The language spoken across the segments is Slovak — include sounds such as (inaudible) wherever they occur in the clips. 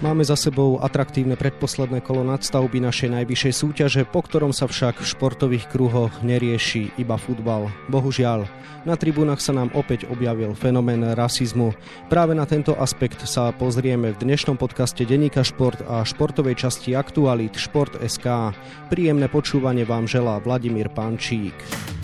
Máme za sebou atraktívne predposledné kolo nadstavby našej najvyššej súťaže, po ktorom sa však v športových kruhoch nerieši iba futbal. Bohužiaľ, na tribúnach sa nám opäť objavil fenomén rasizmu. Práve na tento aspekt sa pozrieme v dnešnom podcaste Deníka Šport a športovej časti Aktualit Šport.sk. Príjemné počúvanie vám želá Vladimír Pančík.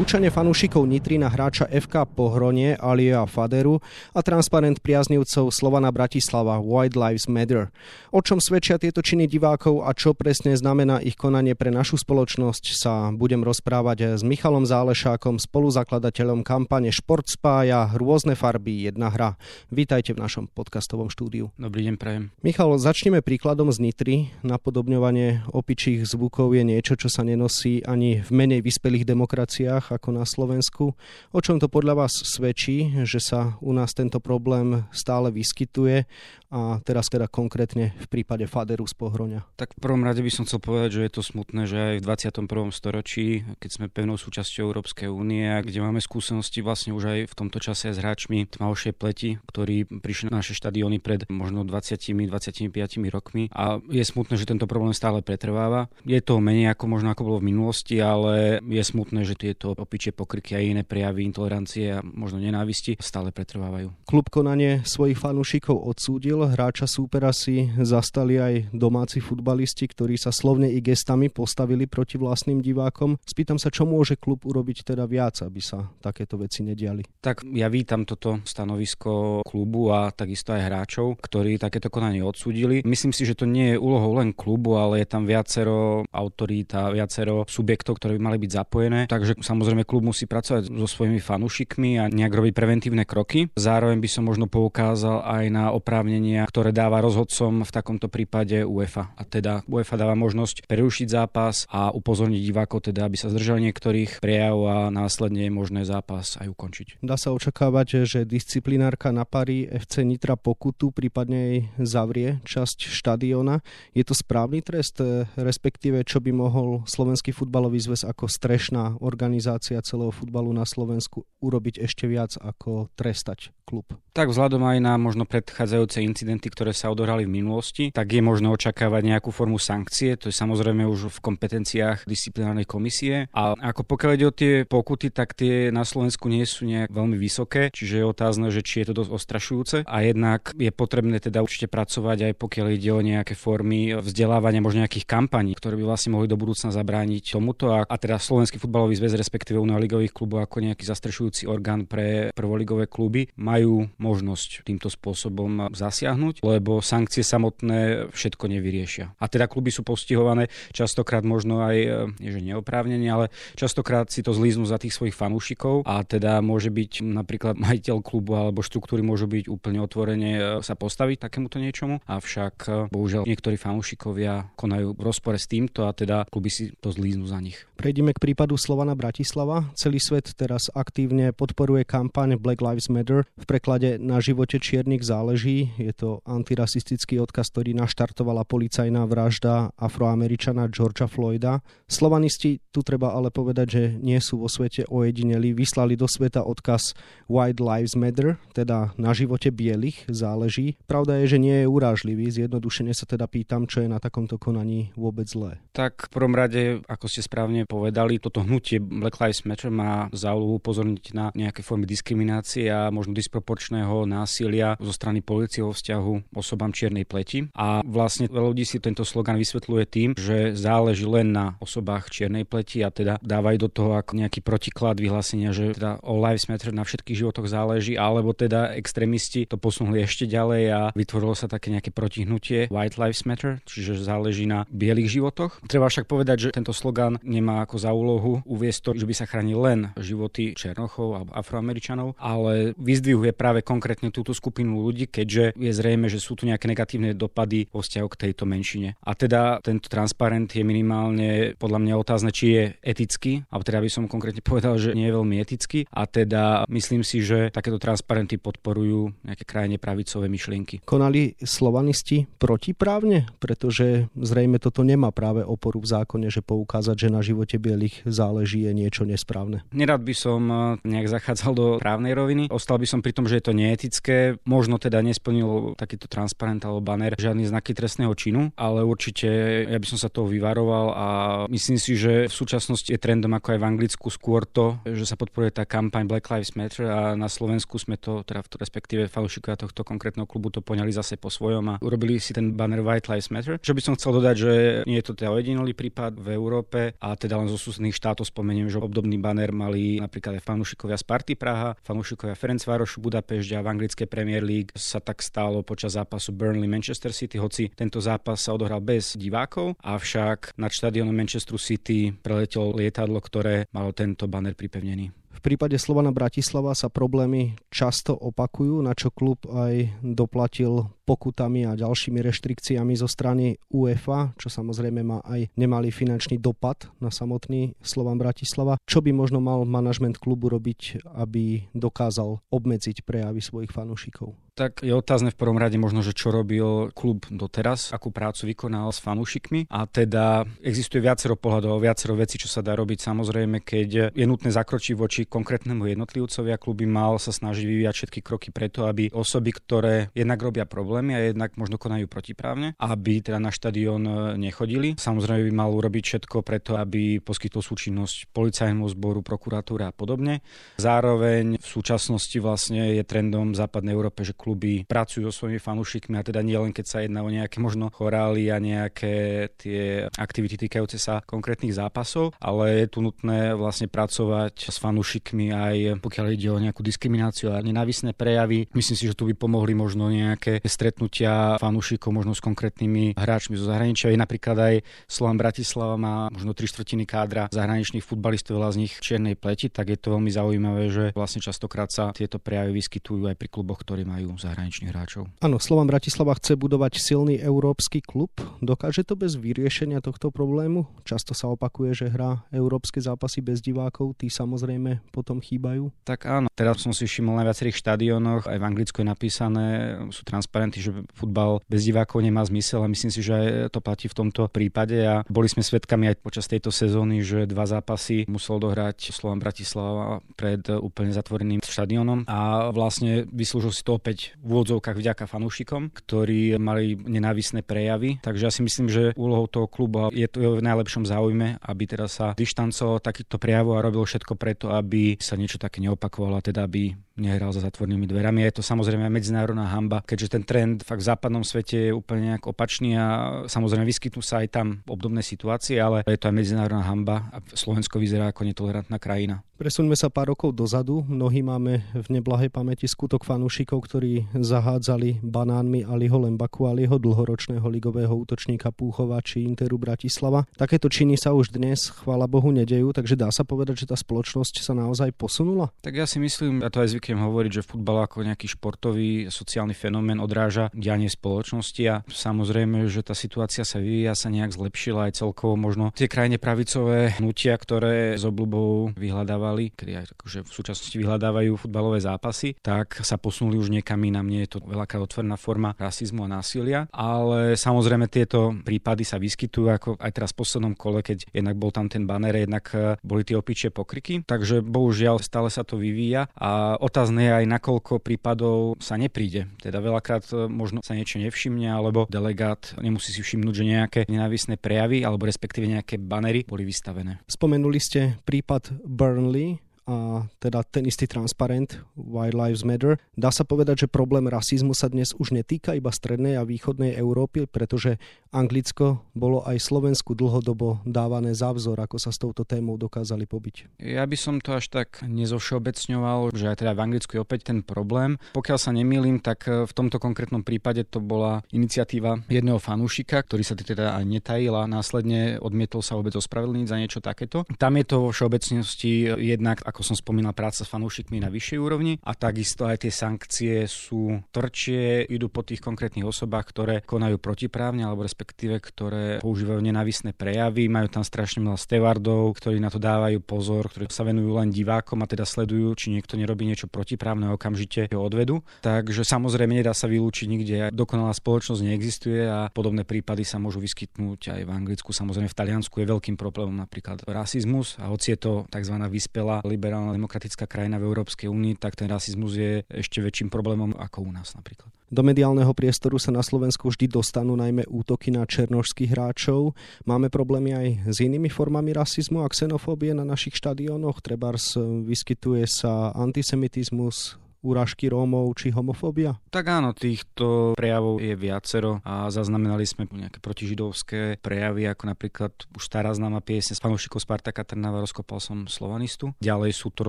Učanie fanúšikov Nitry na hráča FK Pohronie Alia Faderu a transparent priaznivcov Slovana Bratislava White Lives Matter. O čom svedčia tieto činy divákov a čo presne znamená ich konanie pre našu spoločnosť sa budem rozprávať s Michalom Zálešákom, spoluzakladateľom kampane Šport spája rôzne farby jedna hra. Vítajte v našom podcastovom štúdiu. Dobrý deň, prajem. Michal, začneme príkladom z Nitry. Napodobňovanie opičích zvukov je niečo, čo sa nenosí ani v menej vyspelých demokraciách ako na Slovensku. O čom to podľa vás svedčí, že sa u nás tento problém stále vyskytuje a teraz teda konkrétne v prípade Faderu z Pohroňa? Tak v prvom rade by som chcel povedať, že je to smutné, že aj v 21. storočí, keď sme pevnou súčasťou Európskej únie a kde máme skúsenosti vlastne už aj v tomto čase s hráčmi tmavšej pleti, ktorí prišli na naše štadióny pred možno 20-25 rokmi a je smutné, že tento problém stále pretrváva. Je to menej ako možno ako bolo v minulosti, ale je smutné, že tieto opičie pokryky a iné prejavy intolerancie a možno nenávisti stále pretrvávajú. Klub konanie svojich fanúšikov odsúdil hráča súpera si zastali aj domáci futbalisti, ktorí sa slovne i gestami postavili proti vlastným divákom. Spýtam sa, čo môže klub urobiť teda viac, aby sa takéto veci nediali. Tak ja vítam toto stanovisko klubu a takisto aj hráčov, ktorí takéto konanie odsúdili. Myslím si, že to nie je úlohou len klubu, ale je tam viacero autorít a viacero subjektov, ktoré by mali byť zapojené. Takže samozrejme klub musí pracovať so svojimi fanúšikmi a nejak robiť preventívne kroky. Zároveň by som možno poukázal aj na oprávnenie opatrenia, ktoré dáva rozhodcom v takomto prípade UEFA. A teda UEFA dáva možnosť prerušiť zápas a upozorniť divákov teda, aby sa zdržali niektorých prejav a následne je možné zápas aj ukončiť. Dá sa očakávať, že disciplinárka naparí FC Nitra pokutu, prípadne jej zavrie časť štadiona. Je to správny trest, respektíve čo by mohol Slovenský futbalový zväz ako strešná organizácia celého futbalu na Slovensku urobiť ešte viac ako trestať klub? Tak vzhľadom aj na možno predchádzajúce incidenty, ktoré sa odohrali v minulosti, tak je možné očakávať nejakú formu sankcie. To je samozrejme už v kompetenciách disciplinárnej komisie. A ako pokiaľ ide o tie pokuty, tak tie na Slovensku nie sú nejak veľmi vysoké, čiže je otázne, že či je to dosť ostrašujúce. A jednak je potrebné teda určite pracovať aj pokiaľ ide o nejaké formy vzdelávania, možno nejakých kampaní, ktoré by vlastne mohli do budúcna zabrániť tomuto. A, a teda Slovenský futbalový zväz, respektíve Unia ligových klubov ako nejaký zastrešujúci orgán pre prvoligové kluby majú možnosť týmto spôsobom zasiahnuť lebo sankcie samotné všetko nevyriešia. A teda kluby sú postihované častokrát možno aj, e, že neoprávnenie, ale častokrát si to zlíznú za tých svojich fanúšikov a teda môže byť napríklad (laughs) majiteľ klubu alebo štruktúry môžu byť úplne otvorene e, sa postaviť takémuto niečomu, avšak e, bohužiaľ niektorí fanúšikovia konajú v rozpore s týmto a teda kluby si to zlíznú za nich. Prejdeme k prípadu Slovana Bratislava. Celý svet teraz aktívne podporuje kampaň Black Lives Matter. V preklade na živote čiernych záleží. Je to antirasistický odkaz, ktorý naštartovala policajná vražda afroameričana Georgia Floyda. Slovanisti, tu treba ale povedať, že nie sú vo svete ojedineli. Vyslali do sveta odkaz White Lives Matter, teda na živote bielých záleží. Pravda je, že nie je urážlivý. Zjednodušene sa teda pýtam, čo je na takomto konaní vôbec zlé. Tak v prvom rade, ako ste správne povedali, toto hnutie Black Lives Matter má za úlohu upozorniť na nejaké formy diskriminácie a možno disproporčného násilia zo strany policie vo vzťahu osobám čiernej pleti. A vlastne veľa ľudí si tento slogan vysvetľuje tým, že záleží len na osobách čiernej pleti a teda dávajú do toho ako nejaký protiklad vyhlásenia, že teda all lives matter na všetkých životoch záleží, alebo teda extrémisti to posunuli ešte ďalej a vytvorilo sa také nejaké protihnutie white lives matter, čiže záleží na bielých životoch. Treba však povedať, že tento slogan nemá ako za úlohu uviesť to, že sa chránil len životy černochov alebo afroameričanov, ale vyzdvihuje práve konkrétne túto skupinu ľudí, keďže je zrejme, že sú tu nejaké negatívne dopady vo vzťahu k tejto menšine. A teda tento transparent je minimálne podľa mňa otázne, či je etický, alebo teda by som konkrétne (laughs) povedal, že nie je veľmi etický. A teda myslím si, že takéto transparenty podporujú nejaké krajine pravicové myšlienky. Konali slovanisti protiprávne, pretože zrejme toto nemá práve oporu v zákone, že poukázať, že na živote bielých záleží je niečo nesprávne. Nerad by som eh, nejak zachádzal do právnej roviny. Ostal by som pri tom, že je to neetické, možno teda nesplnil takýto transparent alebo banner žiadny znaky trestného činu, ale určite ja by som sa toho vyvaroval a myslím si, že v súčasnosti je trendom ako aj v Anglicku skôr to, že sa podporuje tá kampaň Black Lives Matter a na Slovensku sme to, teda v respektíve fanúšikovia tohto konkrétneho klubu to poňali zase po svojom a urobili si ten banner White Lives Matter. Čo by som chcel dodať, že nie je to teda ojedinolý prípad v Európe a teda len zo susedných štátov spomeniem, že obdobný banner mali napríklad aj fanúšikovia Sparty Praha, fanúšikovia Ferencvárošu Budapešť a v anglickej Premier League sa tak stalo počas zápasu Burnley Manchester City, hoci tento zápas sa odohral bez divákov, avšak nad štadiónom Manchesteru City preletelo lietadlo, ktoré malo tento banner pripevnený. V prípade Slovana Bratislava sa problémy často opakujú, na čo klub aj doplatil pokutami a ďalšími reštrikciami zo strany UEFA, čo samozrejme má aj nemalý finančný dopad na samotný Slovan Bratislava. Čo by možno mal manažment klubu robiť, aby dokázal obmedziť prejavy svojich fanúšikov? Tak je otázne v prvom rade možno, že čo robil klub doteraz, akú prácu vykonal s fanúšikmi a teda existuje viacero pohľadov, viacero vecí, čo sa dá robiť. Samozrejme, keď je nutné zakročiť voči konkrétnemu jednotlivcovi a klub by mal sa snažiť vyvíjať všetky kroky preto, aby osoby, ktoré jednak robia problém, problémy a jednak možno konajú protiprávne, aby teda na štadión e, nechodili. Samozrejme by mal urobiť všetko preto, aby poskytol súčinnosť policajnému zboru, prokuratúre a podobne. Zároveň v súčasnosti vlastne je trendom v západnej Európe, že kluby pracujú so svojimi fanúšikmi a teda nie len keď sa jedná o nejaké možno chorály a nejaké tie aktivity týkajúce sa konkrétnych zápasov, ale je tu nutné vlastne pracovať s fanúšikmi aj pokiaľ ide o nejakú diskrimináciu a nenávisné prejavy. Myslím si, že tu by pomohli možno nejaké stretnutia fanúšikov možno s konkrétnymi hráčmi zo zahraničia. Je napríklad aj Slovan Bratislava má možno tri štvrtiny kádra zahraničných futbalistov, veľa z nich čiernej pleti, tak je to veľmi zaujímavé, že vlastne častokrát sa tieto prejavy vyskytujú aj pri kluboch, ktorí majú zahraničných hráčov. Áno, Slovan Bratislava chce budovať silný európsky klub. Dokáže to bez vyriešenia tohto problému? Často sa opakuje, že hrá európske zápasy bez divákov, tí samozrejme potom chýbajú. Tak áno, teraz som si všimol na viacerých štadiónoch, aj v Anglicku je napísané, sú transparenty, že futbal bez divákov nemá zmysel a myslím si, že to platí v tomto prípade a boli sme svedkami aj počas tejto sezóny, že dva zápasy musel dohrať Slovan Bratislava pred úplne zatvoreným štadionom a vlastne vyslúžil si to opäť v úvodzovkách vďaka fanúšikom, ktorí mali nenávisné prejavy. Takže ja si myslím, že úlohou toho klubu je to v najlepšom záujme, aby teda sa dištancoval takýchto prejavov a robil všetko preto, aby sa niečo také neopakovalo, a teda aby nehral za zatvorenými dverami. Je to samozrejme medzinárodná hamba, keďže ten trend fakt v západnom svete je úplne nejak opačný a samozrejme vyskytnú sa aj tam obdobné situácie, ale je to aj medzinárodná hamba a Slovensko vyzerá ako netolerantná krajina. Presuňme sa pár rokov dozadu. Mnohí máme v neblahej pamäti skutok fanúšikov, ktorí zahádzali banánmi Aliho Lembaku, jeho dlhoročného ligového útočníka Púchova či Interu Bratislava. Takéto činy sa už dnes, chvála Bohu, nedejú, takže dá sa povedať, že tá spoločnosť sa naozaj posunula? Tak ja si myslím, ja to aj zvyknem hovoriť, že futbal ako nejaký športový sociálny fenomén odráža dianie spoločnosti a samozrejme, že tá situácia sa vyvíja, sa nejak zlepšila aj celkovo možno tie krajine pravicové hnutia, ktoré s obľubou vyhľadávajú vyhľadávali, aj akože v súčasnosti vyhľadávajú futbalové zápasy, tak sa posunuli už niekam inam. Nie je to veľká otvorená forma rasizmu a násilia, ale samozrejme tieto prípady sa vyskytujú ako aj teraz v poslednom kole, keď jednak bol tam ten banner, jednak e, boli tie opičie pokriky. Takže bohužiaľ stále sa to vyvíja a otázne je aj nakoľko prípadov sa nepríde. Teda veľakrát e, možno sa niečo nevšimne, alebo delegát nemusí si všimnúť, že nejaké nenávisné prejavy alebo respektíve nejaké banery boli vystavené. Spomenuli ste prípad Burnley ability a teda ten istý transparent White Lives Matter. Dá sa povedať, že problém rasizmu sa dnes už netýka iba strednej a východnej Európy, pretože Anglicko bolo aj Slovensku dlhodobo dávané za vzor, ako sa s touto témou dokázali pobiť. Ja by som to až tak nezovšeobecňoval, že aj teda v Anglicku je opäť ten problém. Pokiaľ sa nemýlim, tak e, v tomto konkrétnom prípade to bola iniciatíva jedného fanúšika, ktorý sa teda aj netajil a následne odmietol sa vôbec ospravedlniť za niečo takéto. Tam je to vo všeobecnosti jednak ako som spomínal, práca s fanúšikmi na vyššej úrovni a takisto aj tie sankcie sú tvrdšie, idú po tých konkrétnych osobách, ktoré konajú protiprávne alebo respektíve ktoré používajú nenávisné prejavy, majú tam strašne veľa stevardov, ktorí na to dávajú pozor, ktorí sa venujú len divákom a teda sledujú, či niekto nerobí niečo protiprávne a okamžite ho odvedú. Takže samozrejme nedá sa vylúčiť nikde, dokonalá spoločnosť neexistuje a podobné prípady sa môžu vyskytnúť aj v Anglicku, samozrejme v Taliansku je veľkým problémom napríklad rasizmus a hoci je to tzv. vyspelá liberálna demokratická krajina v Európskej únii, tak ten rasizmus je ešte väčším problémom ako u nás napríklad. Do mediálneho priestoru sa na Slovensku vždy dostanú najmä útoky na černožských hráčov. Máme problémy aj s inými formami rasizmu a xenofóbie na našich štadiónoch. Trebárs vyskytuje sa antisemitizmus, úražky Rómov či homofóbia? Tak áno, týchto prejavov je viacero a zaznamenali sme nejaké protižidovské prejavy, ako napríklad už stará známa piesne z fanúšikov Spartaka Trnava rozkopal som Slovanistu. Ďalej sú to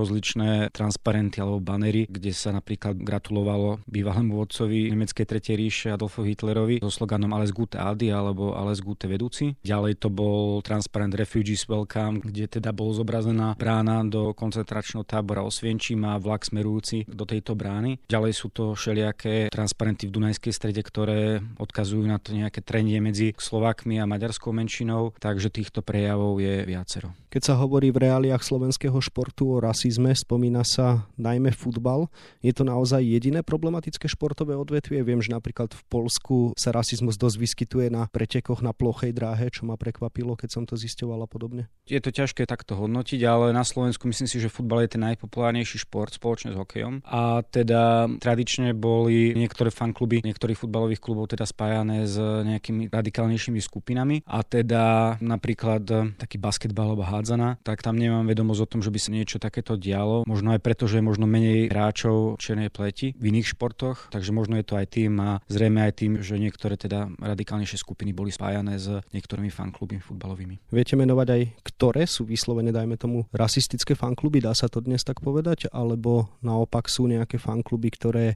rozličné transparenty alebo banery, kde sa napríklad gratulovalo bývalému vodcovi nemeckej tretej ríše Adolfovi Hitlerovi so sloganom Alles Gute Adi alebo Alles Gute vedúci. Ďalej to bol transparent Refugees Welcome, kde teda bol zobrazená brána do koncentračného tábora Osvienčím a vlak smerujúci do tej tejto brány. Ďalej sú to všelijaké transparenty v Dunajskej strede, ktoré odkazujú na to nejaké trendie medzi Slovákmi a maďarskou menšinou, takže týchto prejavov je viacero. Keď sa hovorí v reáliách slovenského športu o rasizme, spomína sa najmä futbal. Je to naozaj jediné problematické športové odvetvie? Viem, že napríklad v Polsku sa rasizmus dosť vyskytuje na pretekoch na plochej dráhe, čo ma prekvapilo, keď som to zisťoval a podobne. Je to ťažké takto hodnotiť, ale na Slovensku myslím si, že futbal je ten najpopulárnejší šport spoločne s hokejom. A teda tradične boli niektoré fankluby niektorých futbalových klubov teda spájané s nejakými radikálnejšími skupinami a teda napríklad taký basketbal alebo hádzana, tak tam nemám vedomosť o tom, že by sa niečo takéto dialo. Možno aj preto, že je možno menej hráčov černej pleti v iných športoch, takže možno je to aj tým a zrejme aj tým, že niektoré teda radikálnejšie skupiny boli spájané s niektorými fanklubmi futbalovými. Viete menovať aj, ktoré sú vyslovene, dajme tomu, rasistické fankluby, dá sa to dnes tak povedať, alebo naopak sú nejaké nejaké fankluby, ktoré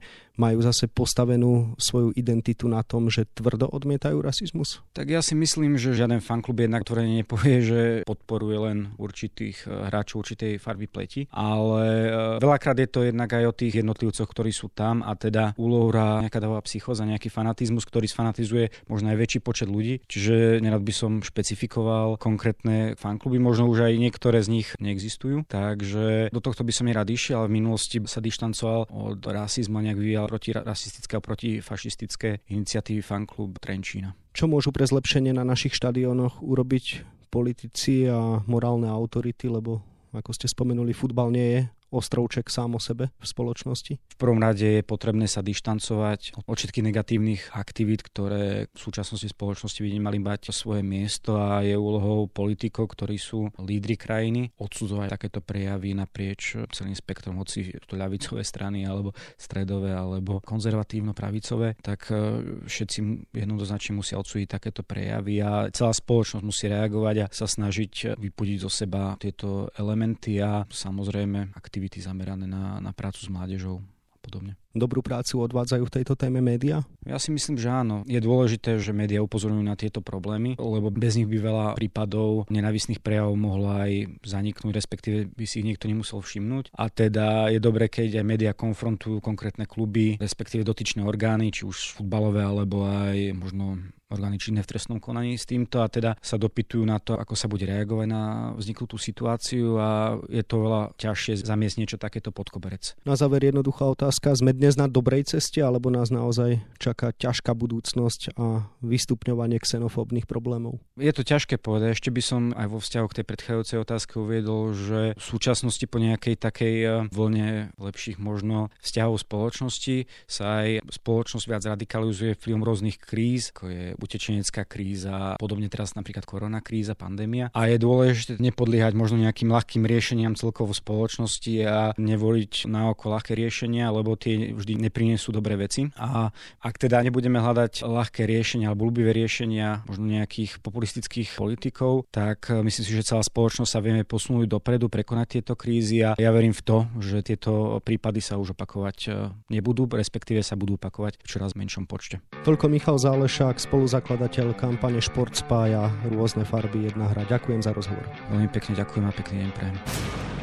majú zase postavenú svoju identitu na tom, že tvrdo odmietajú rasizmus? Tak ja si myslím, že žiaden fanklub jednak ktoré nepovie, že podporuje len určitých eh, hráčov určitej farby pleti, ale eh, veľakrát je to jednak aj o tých jednotlivcoch, ktorí sú tam a teda úlohu hrá nejaká davá psychoza, nejaký fanatizmus, ktorý sfanatizuje možno aj väčší počet ľudí. Čiže nerad by som špecifikoval konkrétne fankluby, možno už aj niektoré z nich neexistujú, takže do tohto by som nerad išiel, ale v minulosti sa dištancoval odlišoval od rasizmu, nejak proti rasistické a proti fašistické iniciatívy fanklub Trenčína. Čo môžu pre zlepšenie na našich štadionoch urobiť politici a morálne autority, lebo ako ste spomenuli, futbal nie je ostrovček sám o sebe v spoločnosti? V prvom rade je potrebné sa dištancovať od všetkých negatívnych aktivít, ktoré v súčasnosti spoločnosti by nemali mať svoje miesto a je úlohou politikov, ktorí sú lídry krajiny, odsudzovať takéto prejavy naprieč celým spektrom, hoci to ľavicové strany alebo stredové alebo konzervatívno-pravicové, tak e, všetci jednoznačne musia odsúdiť takéto prejavy a celá spoločnosť musí reagovať a sa snažiť vypudiť zo seba tieto elementy a samozrejme aktivity aktivity zamerané na, na prácu s mládežou a podobne. Dobrú prácu odvádzajú v tejto téme médiá? Ja si myslím, že áno. Je dôležité, že médiá upozorňujú na tieto problémy, lebo bez nich by veľa prípadov nenavisných prejavov mohlo aj zaniknúť, respektíve by si ich niekto nemusel všimnúť. A teda je dobré, keď aj médiá konfrontujú konkrétne kluby, respektíve dotyčné orgány, či už futbalové, alebo aj možno orgány činné v trestnom konaní s týmto a teda sa dopytujú na to, ako sa bude reagovať na vzniklú tú situáciu a je to veľa ťažšie zamiesť niečo takéto pod koberec. Na záver jednoduchá otázka. Sme dnes na dobrej ceste alebo nás naozaj čaká ťažká budúcnosť a vystupňovanie xenofóbnych problémov? Je to ťažké povedať. Ešte by som aj vo vzťahu k tej predchádzajúcej otázke uviedol, že v súčasnosti po nejakej takej eh, vlne lepších možno vzťahov spoločnosti sa aj spoločnosť viac radikalizuje vplyvom rôznych kríz, ako je utečenecká kríza, podobne teraz napríklad korona kríza, pandémia. A je dôležité nepodliehať možno nejakým ľahkým riešeniam celkovo spoločnosti a nevoliť na oko ľahké riešenia, lebo tie vždy neprinesú dobré veci. A ak teda nebudeme hľadať ľahké riešenia alebo ľubivé riešenia možno nejakých populistických politikov, tak eh, myslím si, že celá spoločnosť sa vieme posunúť dopredu, prekonať tieto krízy a ja verím v to, že tieto prípady sa už opakovať eh, nebudú, respektíve sa budú opakovať v čoraz menšom počte. Toľko Michal Zálešák, spolu spoluzakladateľ kampane Šport spája rôzne farby jedna hra. Ďakujem za rozhovor. Veľmi pekne ďakujem a pekný deň prajem.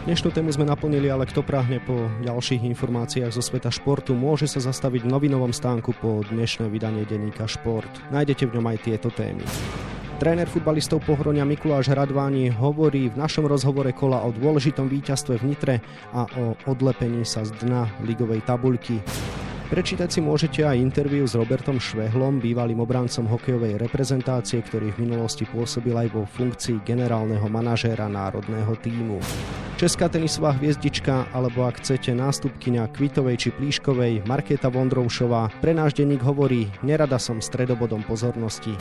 Dnešnú tému sme naplnili, ale kto prahne po ďalších informáciách zo sveta športu, môže sa zastaviť v novinovom stánku po dnešné vydanie denníka Šport. Nájdete v ňom aj tieto témy. Tréner futbalistov Pohronia Mikuláš Radváni hovorí v našom rozhovore kola o dôležitom víťazstve v Nitre a o odlepení sa z dna ligovej tabuľky. Prečítať si môžete aj interviu s Robertom Švehlom, bývalým obrancom hokejovej reprezentácie, ktorý v minulosti pôsobil aj vo funkcii generálneho manažéra národného týmu. Česká tenisová hviezdička, alebo ak chcete nástupkyňa Kvitovej či Plíškovej, Markéta Vondroušová, pre náš denník hovorí, nerada som stredobodom pozornosti.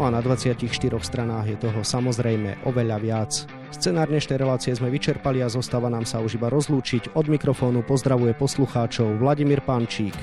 No a na 24 stranách je toho samozrejme oveľa viac. Scenár dnešnej relácie sme vyčerpali a zostáva nám sa už iba rozlúčiť. Od mikrofónu pozdravuje poslucháčov Vladimír Pančík.